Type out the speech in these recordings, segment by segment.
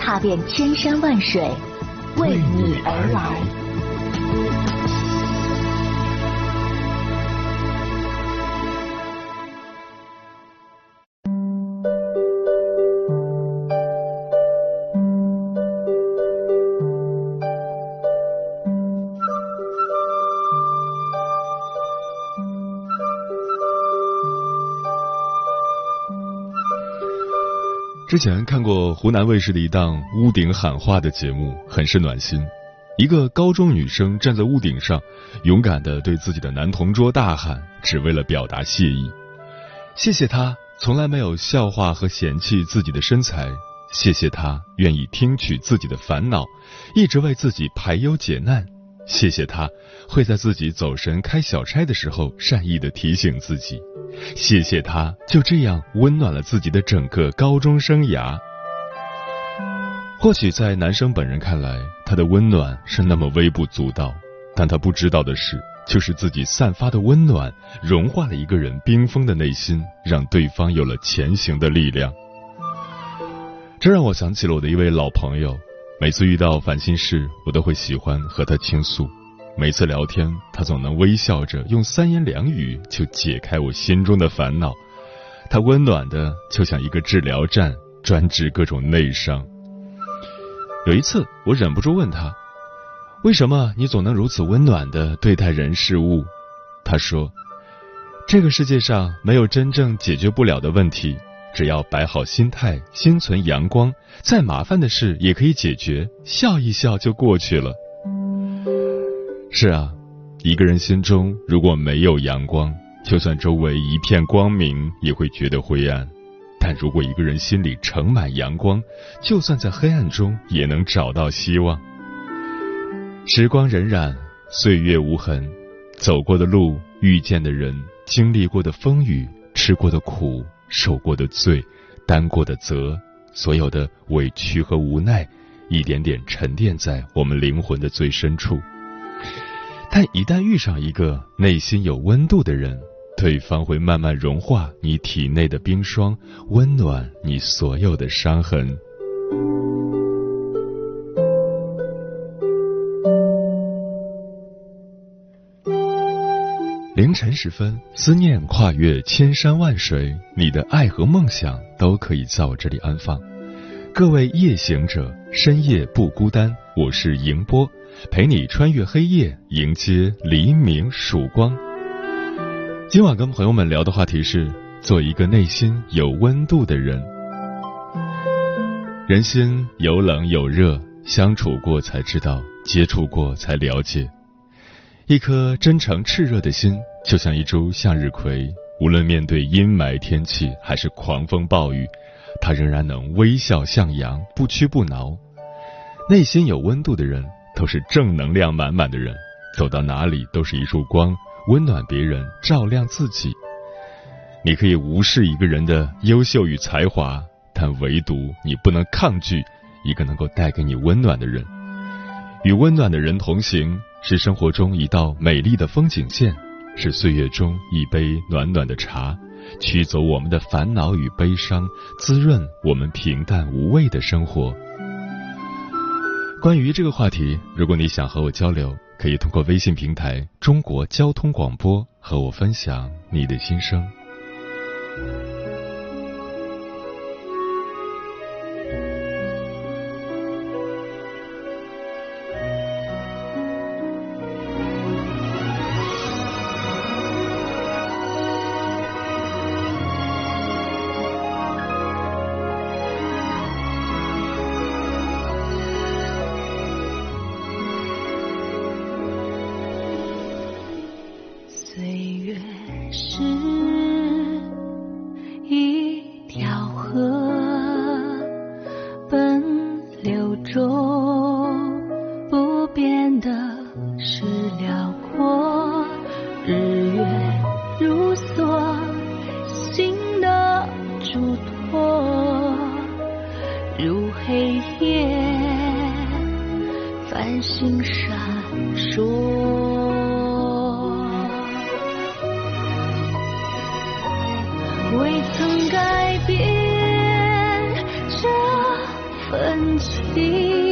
踏遍千山万水，为你而来。之前看过湖南卫视的一档屋顶喊话的节目，很是暖心。一个高中女生站在屋顶上，勇敢的对自己的男同桌大喊，只为了表达谢意。谢谢他从来没有笑话和嫌弃自己的身材，谢谢他愿意听取自己的烦恼，一直为自己排忧解难。谢谢他会在自己走神开小差的时候善意的提醒自己，谢谢他就这样温暖了自己的整个高中生涯。或许在男生本人看来，他的温暖是那么微不足道，但他不知道的是，就是自己散发的温暖融化了一个人冰封的内心，让对方有了前行的力量。这让我想起了我的一位老朋友。每次遇到烦心事，我都会喜欢和他倾诉。每次聊天，他总能微笑着用三言两语就解开我心中的烦恼。他温暖的就像一个治疗站，专治各种内伤。有一次，我忍不住问他：“为什么你总能如此温暖的对待人事物？”他说：“这个世界上没有真正解决不了的问题。”只要摆好心态，心存阳光，再麻烦的事也可以解决，笑一笑就过去了。是啊，一个人心中如果没有阳光，就算周围一片光明，也会觉得灰暗；但如果一个人心里盛满阳光，就算在黑暗中也能找到希望。时光荏苒，岁月无痕，走过的路，遇见的人，经历过的风雨，吃过的苦。受过的罪，担过的责，所有的委屈和无奈，一点点沉淀在我们灵魂的最深处。但一旦遇上一个内心有温度的人，对方会慢慢融化你体内的冰霜，温暖你所有的伤痕。凌晨时分，思念跨越千山万水，你的爱和梦想都可以在我这里安放。各位夜行者，深夜不孤单，我是迎波，陪你穿越黑夜，迎接黎明曙光。今晚跟朋友们聊的话题是：做一个内心有温度的人。人心有冷有热，相处过才知道，接触过才了解。一颗真诚炽热的心。就像一株向日葵，无论面对阴霾天气还是狂风暴雨，它仍然能微笑向阳，不屈不挠。内心有温度的人，都是正能量满满的人，走到哪里都是一束光，温暖别人，照亮自己。你可以无视一个人的优秀与才华，但唯独你不能抗拒一个能够带给你温暖的人。与温暖的人同行，是生活中一道美丽的风景线。是岁月中一杯暖暖的茶，驱走我们的烦恼与悲伤，滋润我们平淡无味的生活。关于这个话题，如果你想和我交流，可以通过微信平台“中国交通广播”和我分享你的心声。心闪烁。未曾改变这份情，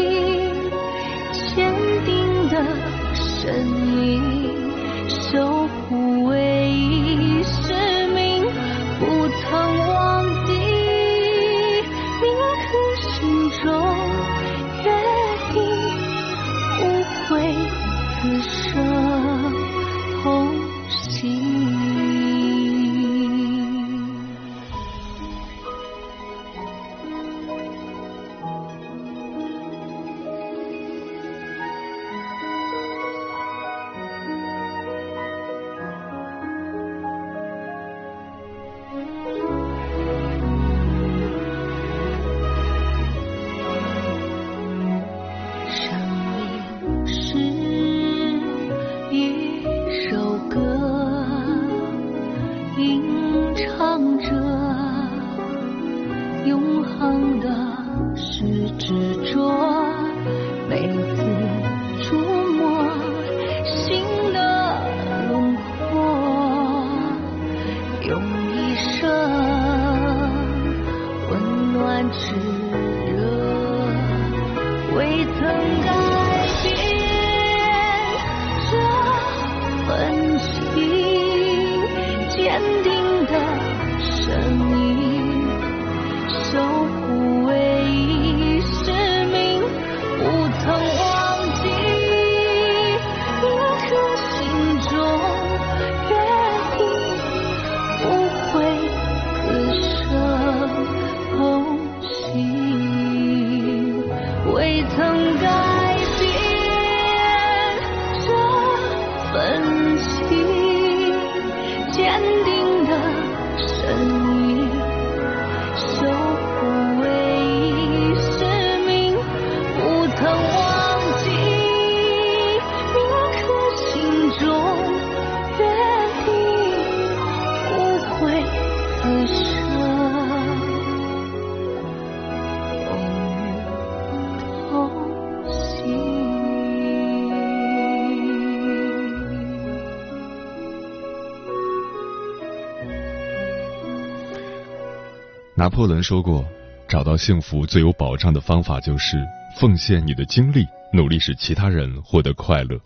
拿破仑说过，找到幸福最有保障的方法就是奉献你的精力，努力使其他人获得快乐。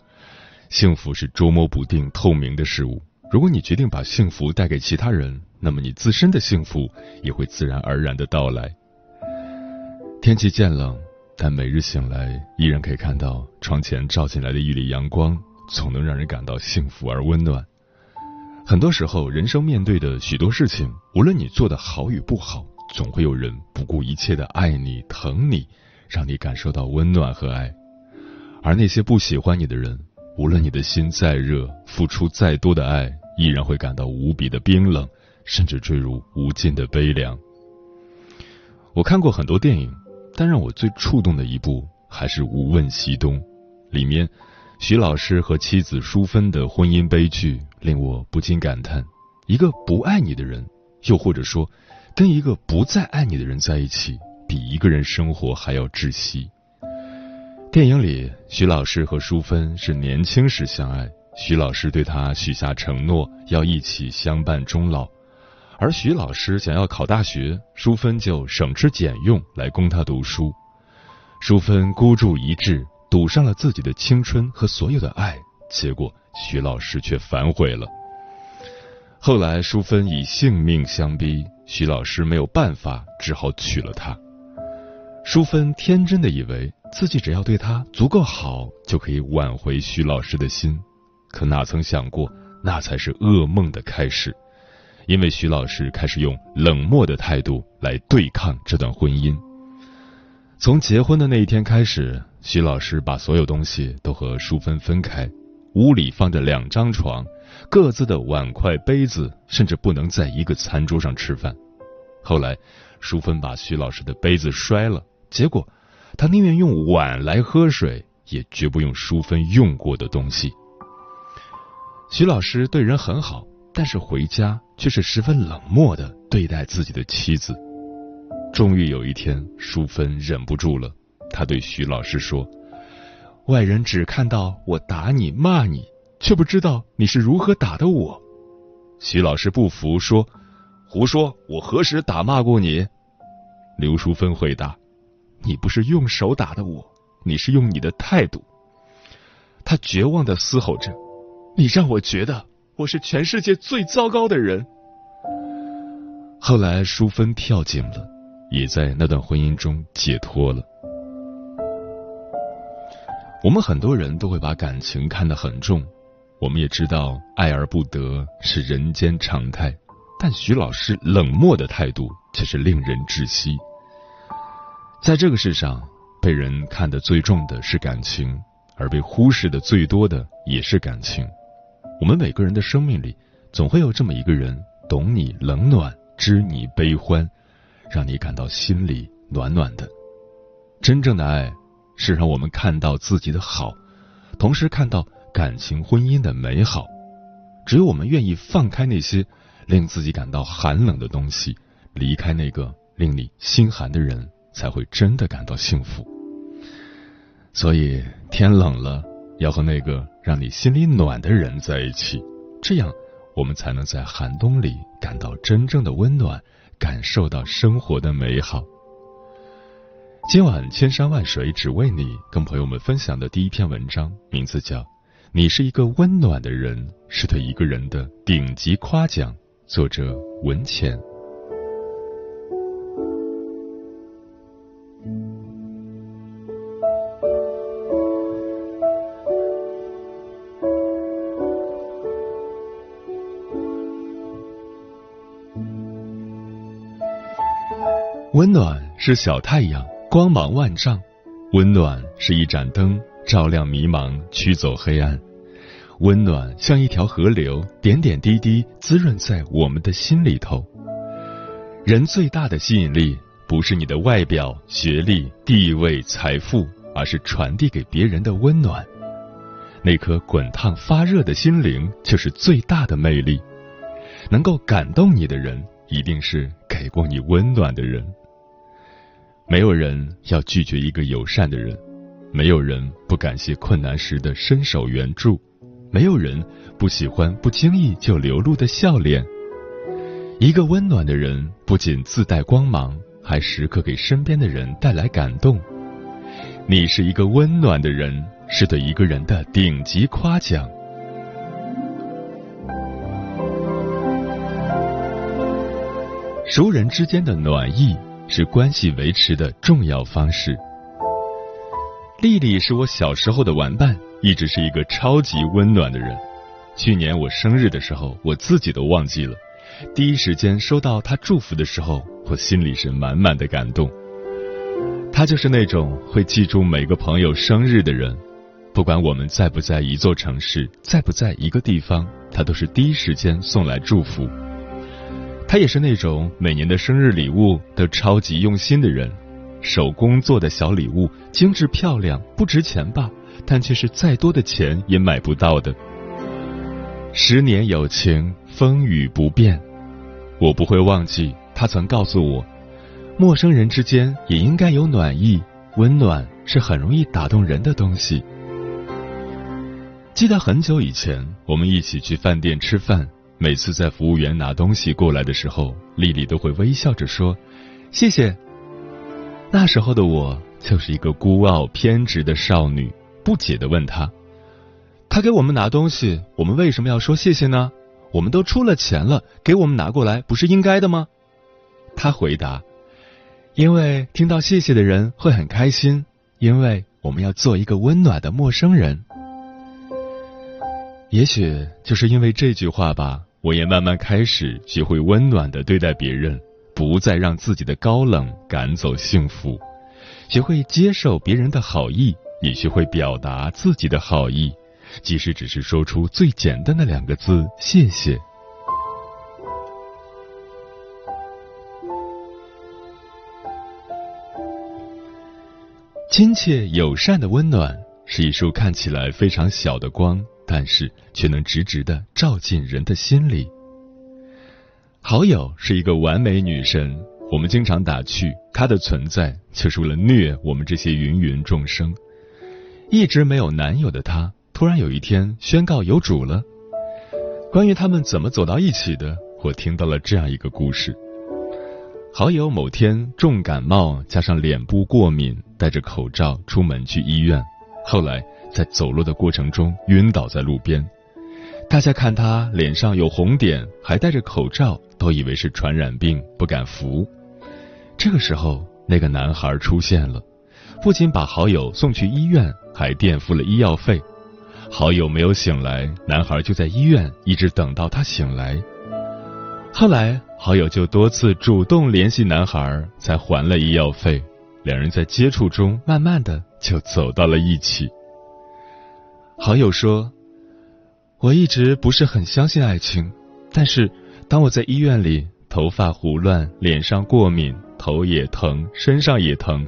幸福是捉摸不定、透明的事物。如果你决定把幸福带给其他人，那么你自身的幸福也会自然而然的到来。天气渐冷，但每日醒来依然可以看到窗前照进来的一缕阳光，总能让人感到幸福而温暖。很多时候，人生面对的许多事情，无论你做的好与不好，总会有人不顾一切的爱你、疼你，让你感受到温暖和爱。而那些不喜欢你的人，无论你的心再热，付出再多的爱，依然会感到无比的冰冷，甚至坠入无尽的悲凉。我看过很多电影，但让我最触动的一部还是《无问西东》，里面徐老师和妻子淑芬的婚姻悲剧令我不禁感叹：一个不爱你的人，又或者说，跟一个不再爱你的人在一起，比一个人生活还要窒息。电影里，徐老师和淑芬是年轻时相爱，徐老师对她许下承诺，要一起相伴终老。而徐老师想要考大学，淑芬就省吃俭用来供他读书。淑芬孤注一掷，赌上了自己的青春和所有的爱，结果徐老师却反悔了。后来，淑芬以性命相逼，徐老师没有办法，只好娶了她。淑芬天真的以为自己只要对她足够好，就可以挽回徐老师的心，可哪曾想过，那才是噩梦的开始。因为徐老师开始用冷漠的态度来对抗这段婚姻。从结婚的那一天开始，徐老师把所有东西都和淑芬分开，屋里放着两张床，各自的碗筷杯子甚至不能在一个餐桌上吃饭。后来，淑芬把徐老师的杯子摔了，结果他宁愿用碗来喝水，也绝不用淑芬用过的东西。徐老师对人很好，但是回家却是十分冷漠的对待自己的妻子。终于有一天，淑芬忍不住了，她对徐老师说：“外人只看到我打你、骂你，却不知道你是如何打的我。”徐老师不服，说：“胡说！我何时打骂过你？”刘淑芬回答：“你不是用手打的我，你是用你的态度。”他绝望的嘶吼着：“你让我觉得我是全世界最糟糕的人。”后来，淑芬跳井了，也在那段婚姻中解脱了。我们很多人都会把感情看得很重，我们也知道爱而不得是人间常态，但徐老师冷漠的态度却是令人窒息。在这个世上，被人看得最重的是感情，而被忽视的最多的也是感情。我们每个人的生命里，总会有这么一个人，懂你冷暖，知你悲欢，让你感到心里暖暖的。真正的爱，是让我们看到自己的好，同时看到感情婚姻的美好。只有我们愿意放开那些令自己感到寒冷的东西，离开那个令你心寒的人。才会真的感到幸福。所以天冷了，要和那个让你心里暖的人在一起，这样我们才能在寒冬里感到真正的温暖，感受到生活的美好。今晚千山万水只为你，跟朋友们分享的第一篇文章，名字叫《你是一个温暖的人》，是对一个人的顶级夸奖。作者文浅。温暖是小太阳，光芒万丈；温暖是一盏灯，照亮迷茫，驱走黑暗；温暖像一条河流，点点滴滴滋润在我们的心里头。人最大的吸引力，不是你的外表、学历、地位、财富，而是传递给别人的温暖。那颗滚烫发热的心灵，就是最大的魅力。能够感动你的人，一定是给过你温暖的人。没有人要拒绝一个友善的人，没有人不感谢困难时的伸手援助，没有人不喜欢不经意就流露的笑脸。一个温暖的人不仅自带光芒，还时刻给身边的人带来感动。你是一个温暖的人，是对一个人的顶级夸奖。熟人之间的暖意。是关系维持的重要方式。丽丽是我小时候的玩伴，一直是一个超级温暖的人。去年我生日的时候，我自己都忘记了。第一时间收到她祝福的时候，我心里是满满的感动。她就是那种会记住每个朋友生日的人，不管我们在不在一座城市，在不在一个地方，她都是第一时间送来祝福。他也是那种每年的生日礼物都超级用心的人，手工做的小礼物精致漂亮，不值钱吧，但却是再多的钱也买不到的。十年友情，风雨不变，我不会忘记他曾告诉我，陌生人之间也应该有暖意，温暖是很容易打动人的东西。记得很久以前，我们一起去饭店吃饭。每次在服务员拿东西过来的时候，丽丽都会微笑着说：“谢谢。”那时候的我就是一个孤傲偏执的少女，不解的问他：“他给我们拿东西，我们为什么要说谢谢呢？我们都出了钱了，给我们拿过来不是应该的吗？”他回答：“因为听到谢谢的人会很开心，因为我们要做一个温暖的陌生人。”也许就是因为这句话吧。我也慢慢开始学会温暖的对待别人，不再让自己的高冷赶走幸福，学会接受别人的好意，也学会表达自己的好意，即使只是说出最简单的两个字“谢谢”。亲切友善的温暖，是一束看起来非常小的光，但是却能直直的照进人的心里。好友是一个完美女神，我们经常打趣，她的存在就是为了虐我们这些芸芸众生。一直没有男友的她，突然有一天宣告有主了。关于他们怎么走到一起的，我听到了这样一个故事。好友某天重感冒，加上脸部过敏，戴着口罩出门去医院。后来在走路的过程中晕倒在路边，大家看他脸上有红点，还戴着口罩，都以为是传染病，不敢扶。这个时候，那个男孩出现了，不仅把好友送去医院，还垫付了医药费。好友没有醒来，男孩就在医院一直等到他醒来。后来。好友就多次主动联系男孩，才还了医药费。两人在接触中，慢慢的就走到了一起。好友说：“我一直不是很相信爱情，但是当我在医院里，头发胡乱，脸上过敏，头也疼，身上也疼，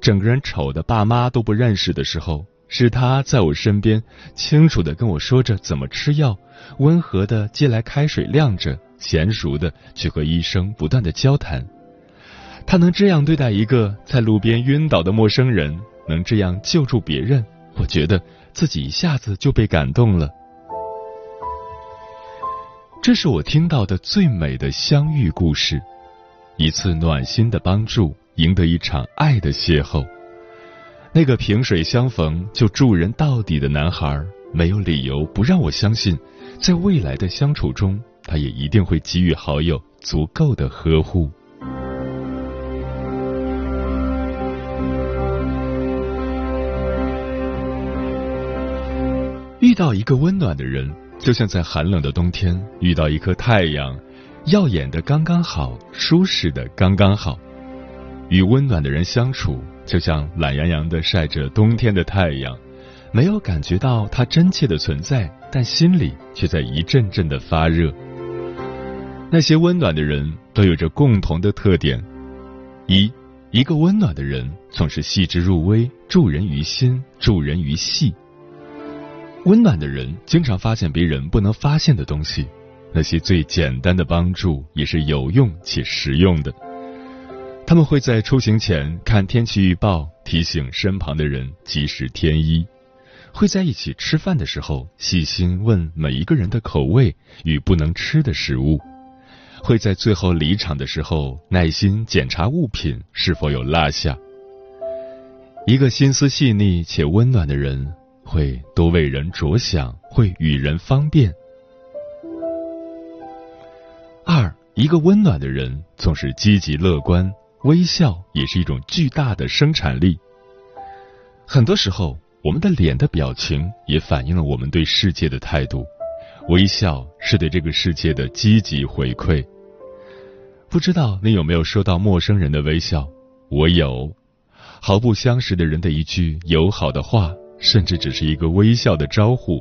整个人丑的爸妈都不认识的时候，是他在我身边，清楚的跟我说着怎么吃药，温和的接来开水晾着。”娴熟的去和医生不断的交谈，他能这样对待一个在路边晕倒的陌生人，能这样救助别人，我觉得自己一下子就被感动了。这是我听到的最美的相遇故事，一次暖心的帮助，赢得一场爱的邂逅。那个萍水相逢就助人到底的男孩，没有理由不让我相信，在未来的相处中。他也一定会给予好友足够的呵护。遇到一个温暖的人，就像在寒冷的冬天遇到一颗太阳，耀眼的刚刚好，舒适的刚刚好。与温暖的人相处，就像懒洋洋的晒着冬天的太阳，没有感觉到它真切的存在，但心里却在一阵阵的发热。那些温暖的人都有着共同的特点：一，一个温暖的人总是细致入微，助人于心，助人于细。温暖的人经常发现别人不能发现的东西，那些最简单的帮助也是有用且实用的。他们会在出行前看天气预报，提醒身旁的人及时添衣；会在一起吃饭的时候细心问每一个人的口味与不能吃的食物。会在最后离场的时候耐心检查物品是否有落下。一个心思细腻且温暖的人，会多为人着想，会与人方便。二，一个温暖的人总是积极乐观，微笑也是一种巨大的生产力。很多时候，我们的脸的表情也反映了我们对世界的态度。微笑是对这个世界的积极回馈。不知道你有没有收到陌生人的微笑？我有，毫不相识的人的一句友好的话，甚至只是一个微笑的招呼，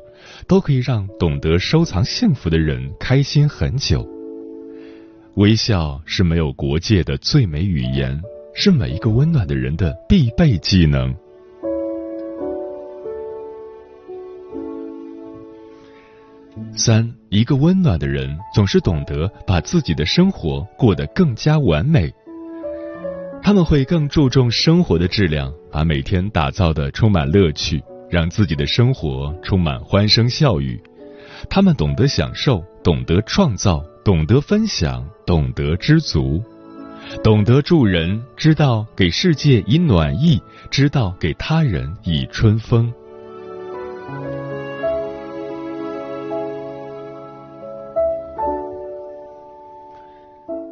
都可以让懂得收藏幸福的人开心很久。微笑是没有国界的最美语言，是每一个温暖的人的必备技能。三，一个温暖的人总是懂得把自己的生活过得更加完美。他们会更注重生活的质量，把每天打造的充满乐趣，让自己的生活充满欢声笑语。他们懂得享受，懂得创造，懂得分享，懂得知足，懂得助人，知道给世界以暖意，知道给他人以春风。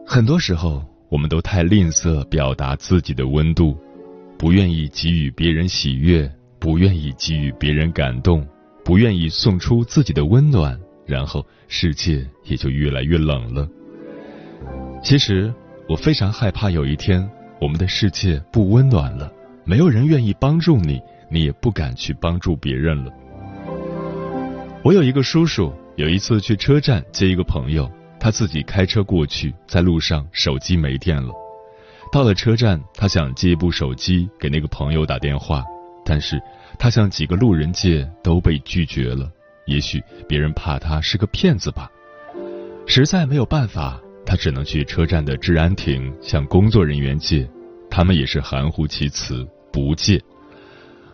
很多时候，我们都太吝啬表达自己的温度，不愿意给予别人喜悦，不愿意给予别人感动，不愿意送出自己的温暖，然后世界也就越来越冷了。其实，我非常害怕有一天，我们的世界不温暖了，没有人愿意帮助你，你也不敢去帮助别人了。我有一个叔叔，有一次去车站接一个朋友。他自己开车过去，在路上手机没电了，到了车站，他想借一部手机给那个朋友打电话，但是他向几个路人借都被拒绝了。也许别人怕他是个骗子吧。实在没有办法，他只能去车站的治安亭向工作人员借，他们也是含糊其辞，不借。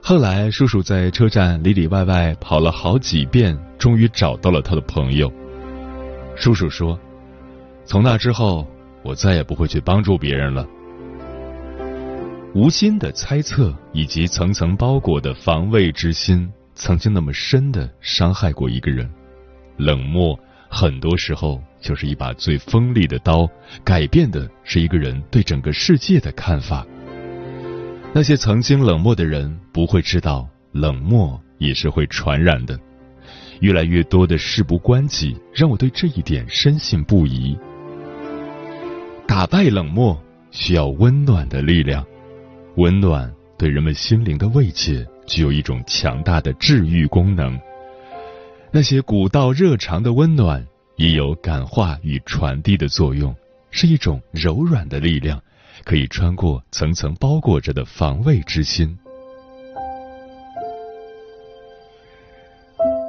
后来，叔叔在车站里里外外跑了好几遍，终于找到了他的朋友。叔叔说：“从那之后，我再也不会去帮助别人了。”无心的猜测以及层层包裹的防卫之心，曾经那么深的伤害过一个人。冷漠很多时候就是一把最锋利的刀，改变的是一个人对整个世界的看法。那些曾经冷漠的人不会知道，冷漠也是会传染的。越来越多的事不关己，让我对这一点深信不疑。打败冷漠需要温暖的力量。温暖对人们心灵的慰藉，具有一种强大的治愈功能。那些古道热肠的温暖，也有感化与传递的作用，是一种柔软的力量，可以穿过层层包裹着的防卫之心。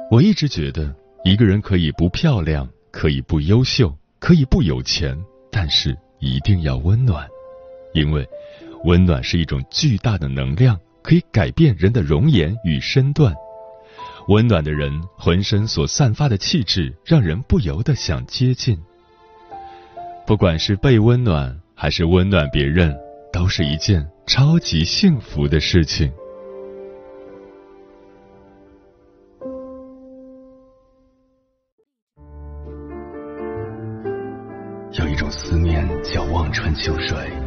我一直觉得，一个人可以不漂亮，可以不优秀，可以不有钱，但是一定要温暖，因为。温暖是一种巨大的能量，可以改变人的容颜与身段。温暖的人浑身所散发的气质，让人不由得想接近。不管是被温暖，还是温暖别人，都是一件超级幸福的事情。有一种思念叫望穿秋水。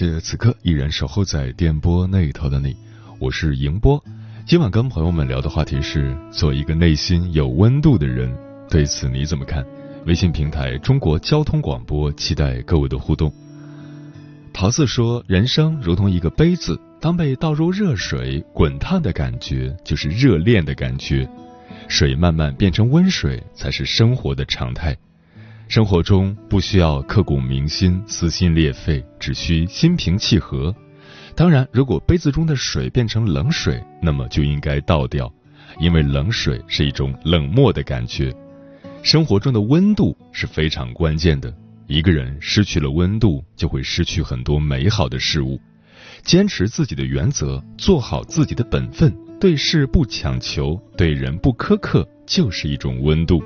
谢此刻依然守候在电波那头的你，我是迎波。今晚跟朋友们聊的话题是做一个内心有温度的人，对此你怎么看？微信平台中国交通广播，期待各位的互动。桃子说，人生如同一个杯子，当被倒入热水，滚烫的感觉就是热恋的感觉，水慢慢变成温水，才是生活的常态。生活中不需要刻骨铭心、撕心裂肺，只需心平气和。当然，如果杯子中的水变成冷水，那么就应该倒掉，因为冷水是一种冷漠的感觉。生活中的温度是非常关键的，一个人失去了温度，就会失去很多美好的事物。坚持自己的原则，做好自己的本分，对事不强求，对人不苛刻，就是一种温度。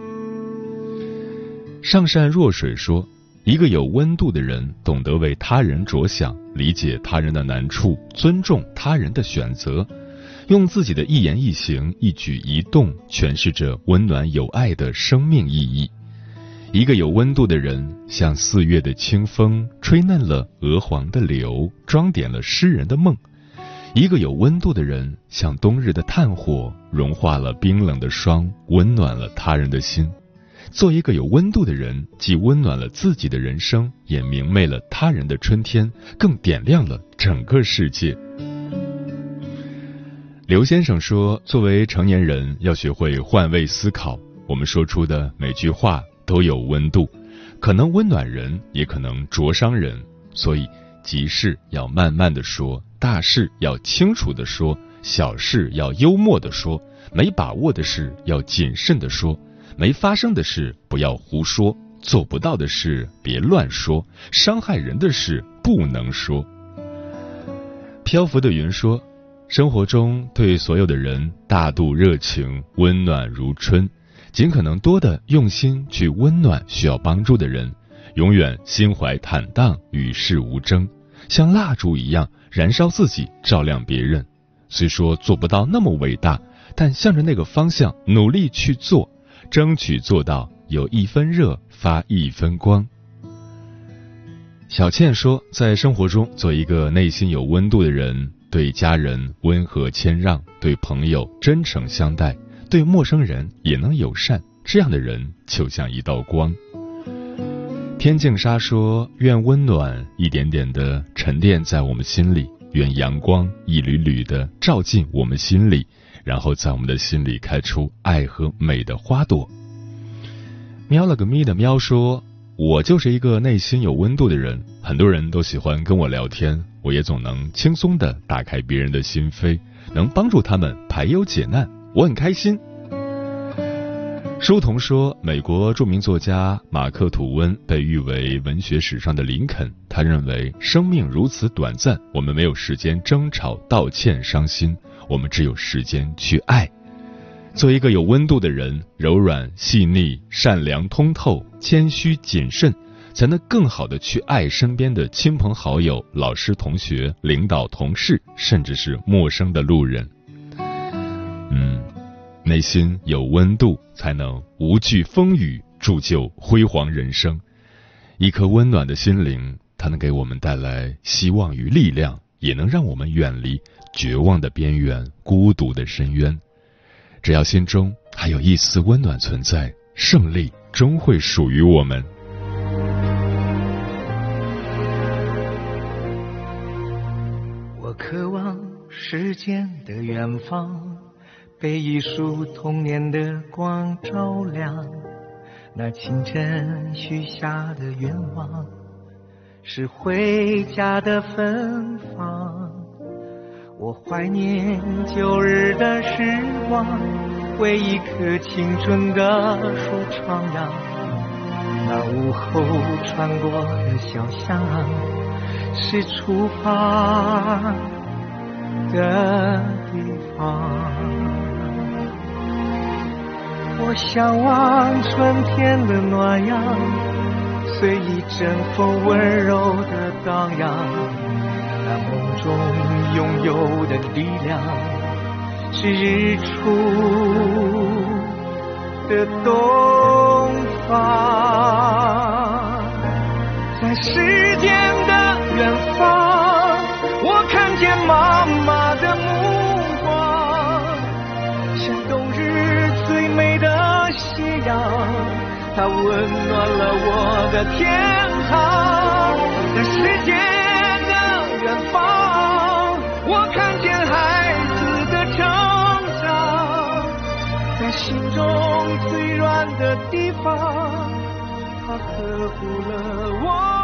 上善若水说：“一个有温度的人，懂得为他人着想，理解他人的难处，尊重他人的选择，用自己的一言一行、一举一动，诠释着温暖有爱的生命意义。一个有温度的人，像四月的清风，吹嫩了鹅黄的柳，装点了诗人的梦；一个有温度的人，像冬日的炭火，融化了冰冷的霜，温暖了他人的心。”做一个有温度的人，既温暖了自己的人生，也明媚了他人的春天，更点亮了整个世界。刘先生说：“作为成年人，要学会换位思考。我们说出的每句话都有温度，可能温暖人，也可能灼伤人。所以，急事要慢慢的说，大事要清楚的说，小事要幽默的说，没把握的事要谨慎的说。”没发生的事不要胡说，做不到的事别乱说，伤害人的事不能说。漂浮的云说：“生活中对所有的人大度热情，温暖如春，尽可能多的用心去温暖需要帮助的人，永远心怀坦荡，与世无争，像蜡烛一样燃烧自己，照亮别人。虽说做不到那么伟大，但向着那个方向努力去做。”争取做到有一分热发一分光。小倩说，在生活中做一个内心有温度的人，对家人温和谦让，对朋友真诚相待，对陌生人也能友善，这样的人就像一道光。天净沙说，愿温暖一点点的沉淀在我们心里，愿阳光一缕缕的照进我们心里，然后在我们的心里开出爱和美的花朵。喵了个咪的喵说。我就是一个内心有温度的人，很多人都喜欢跟我聊天，我也总能轻松的打开别人的心扉，能帮助他们排忧解难，我很开心。书童说，美国著名作家马克吐温被誉为文学史上的林肯，他认为生命如此短暂，我们没有时间争吵、道歉、伤心，我们只有时间去爱。做一个有温度的人，柔软、细腻、善良、通透、谦虚、谨慎，才能更好的去爱身边的亲朋好友、老师、同学、领导、同事，甚至是陌生的路人。嗯，内心有温度，才能无惧风雨，铸就辉煌人生。一颗温暖的心灵，它能给我们带来希望与力量，也能让我们远离绝望的边缘、孤独的深渊。只要心中还有一丝温暖存在，胜利终会属于我们。我渴望时间的远方，被一束童年的光照亮。那清晨许下的愿望，是回家的芬芳。我怀念旧日的时光，为一棵青春的树徜徉。那午后穿过的小巷，是出发的地方。我向往春天的暖阳，随一阵风温柔的荡漾。那梦中拥有的力量，是日出的东方，在时间的远方，我看见妈妈的目光，像冬日最美的夕阳，它温暖了我的天堂，在时间。心中最软的地方，他呵护了我。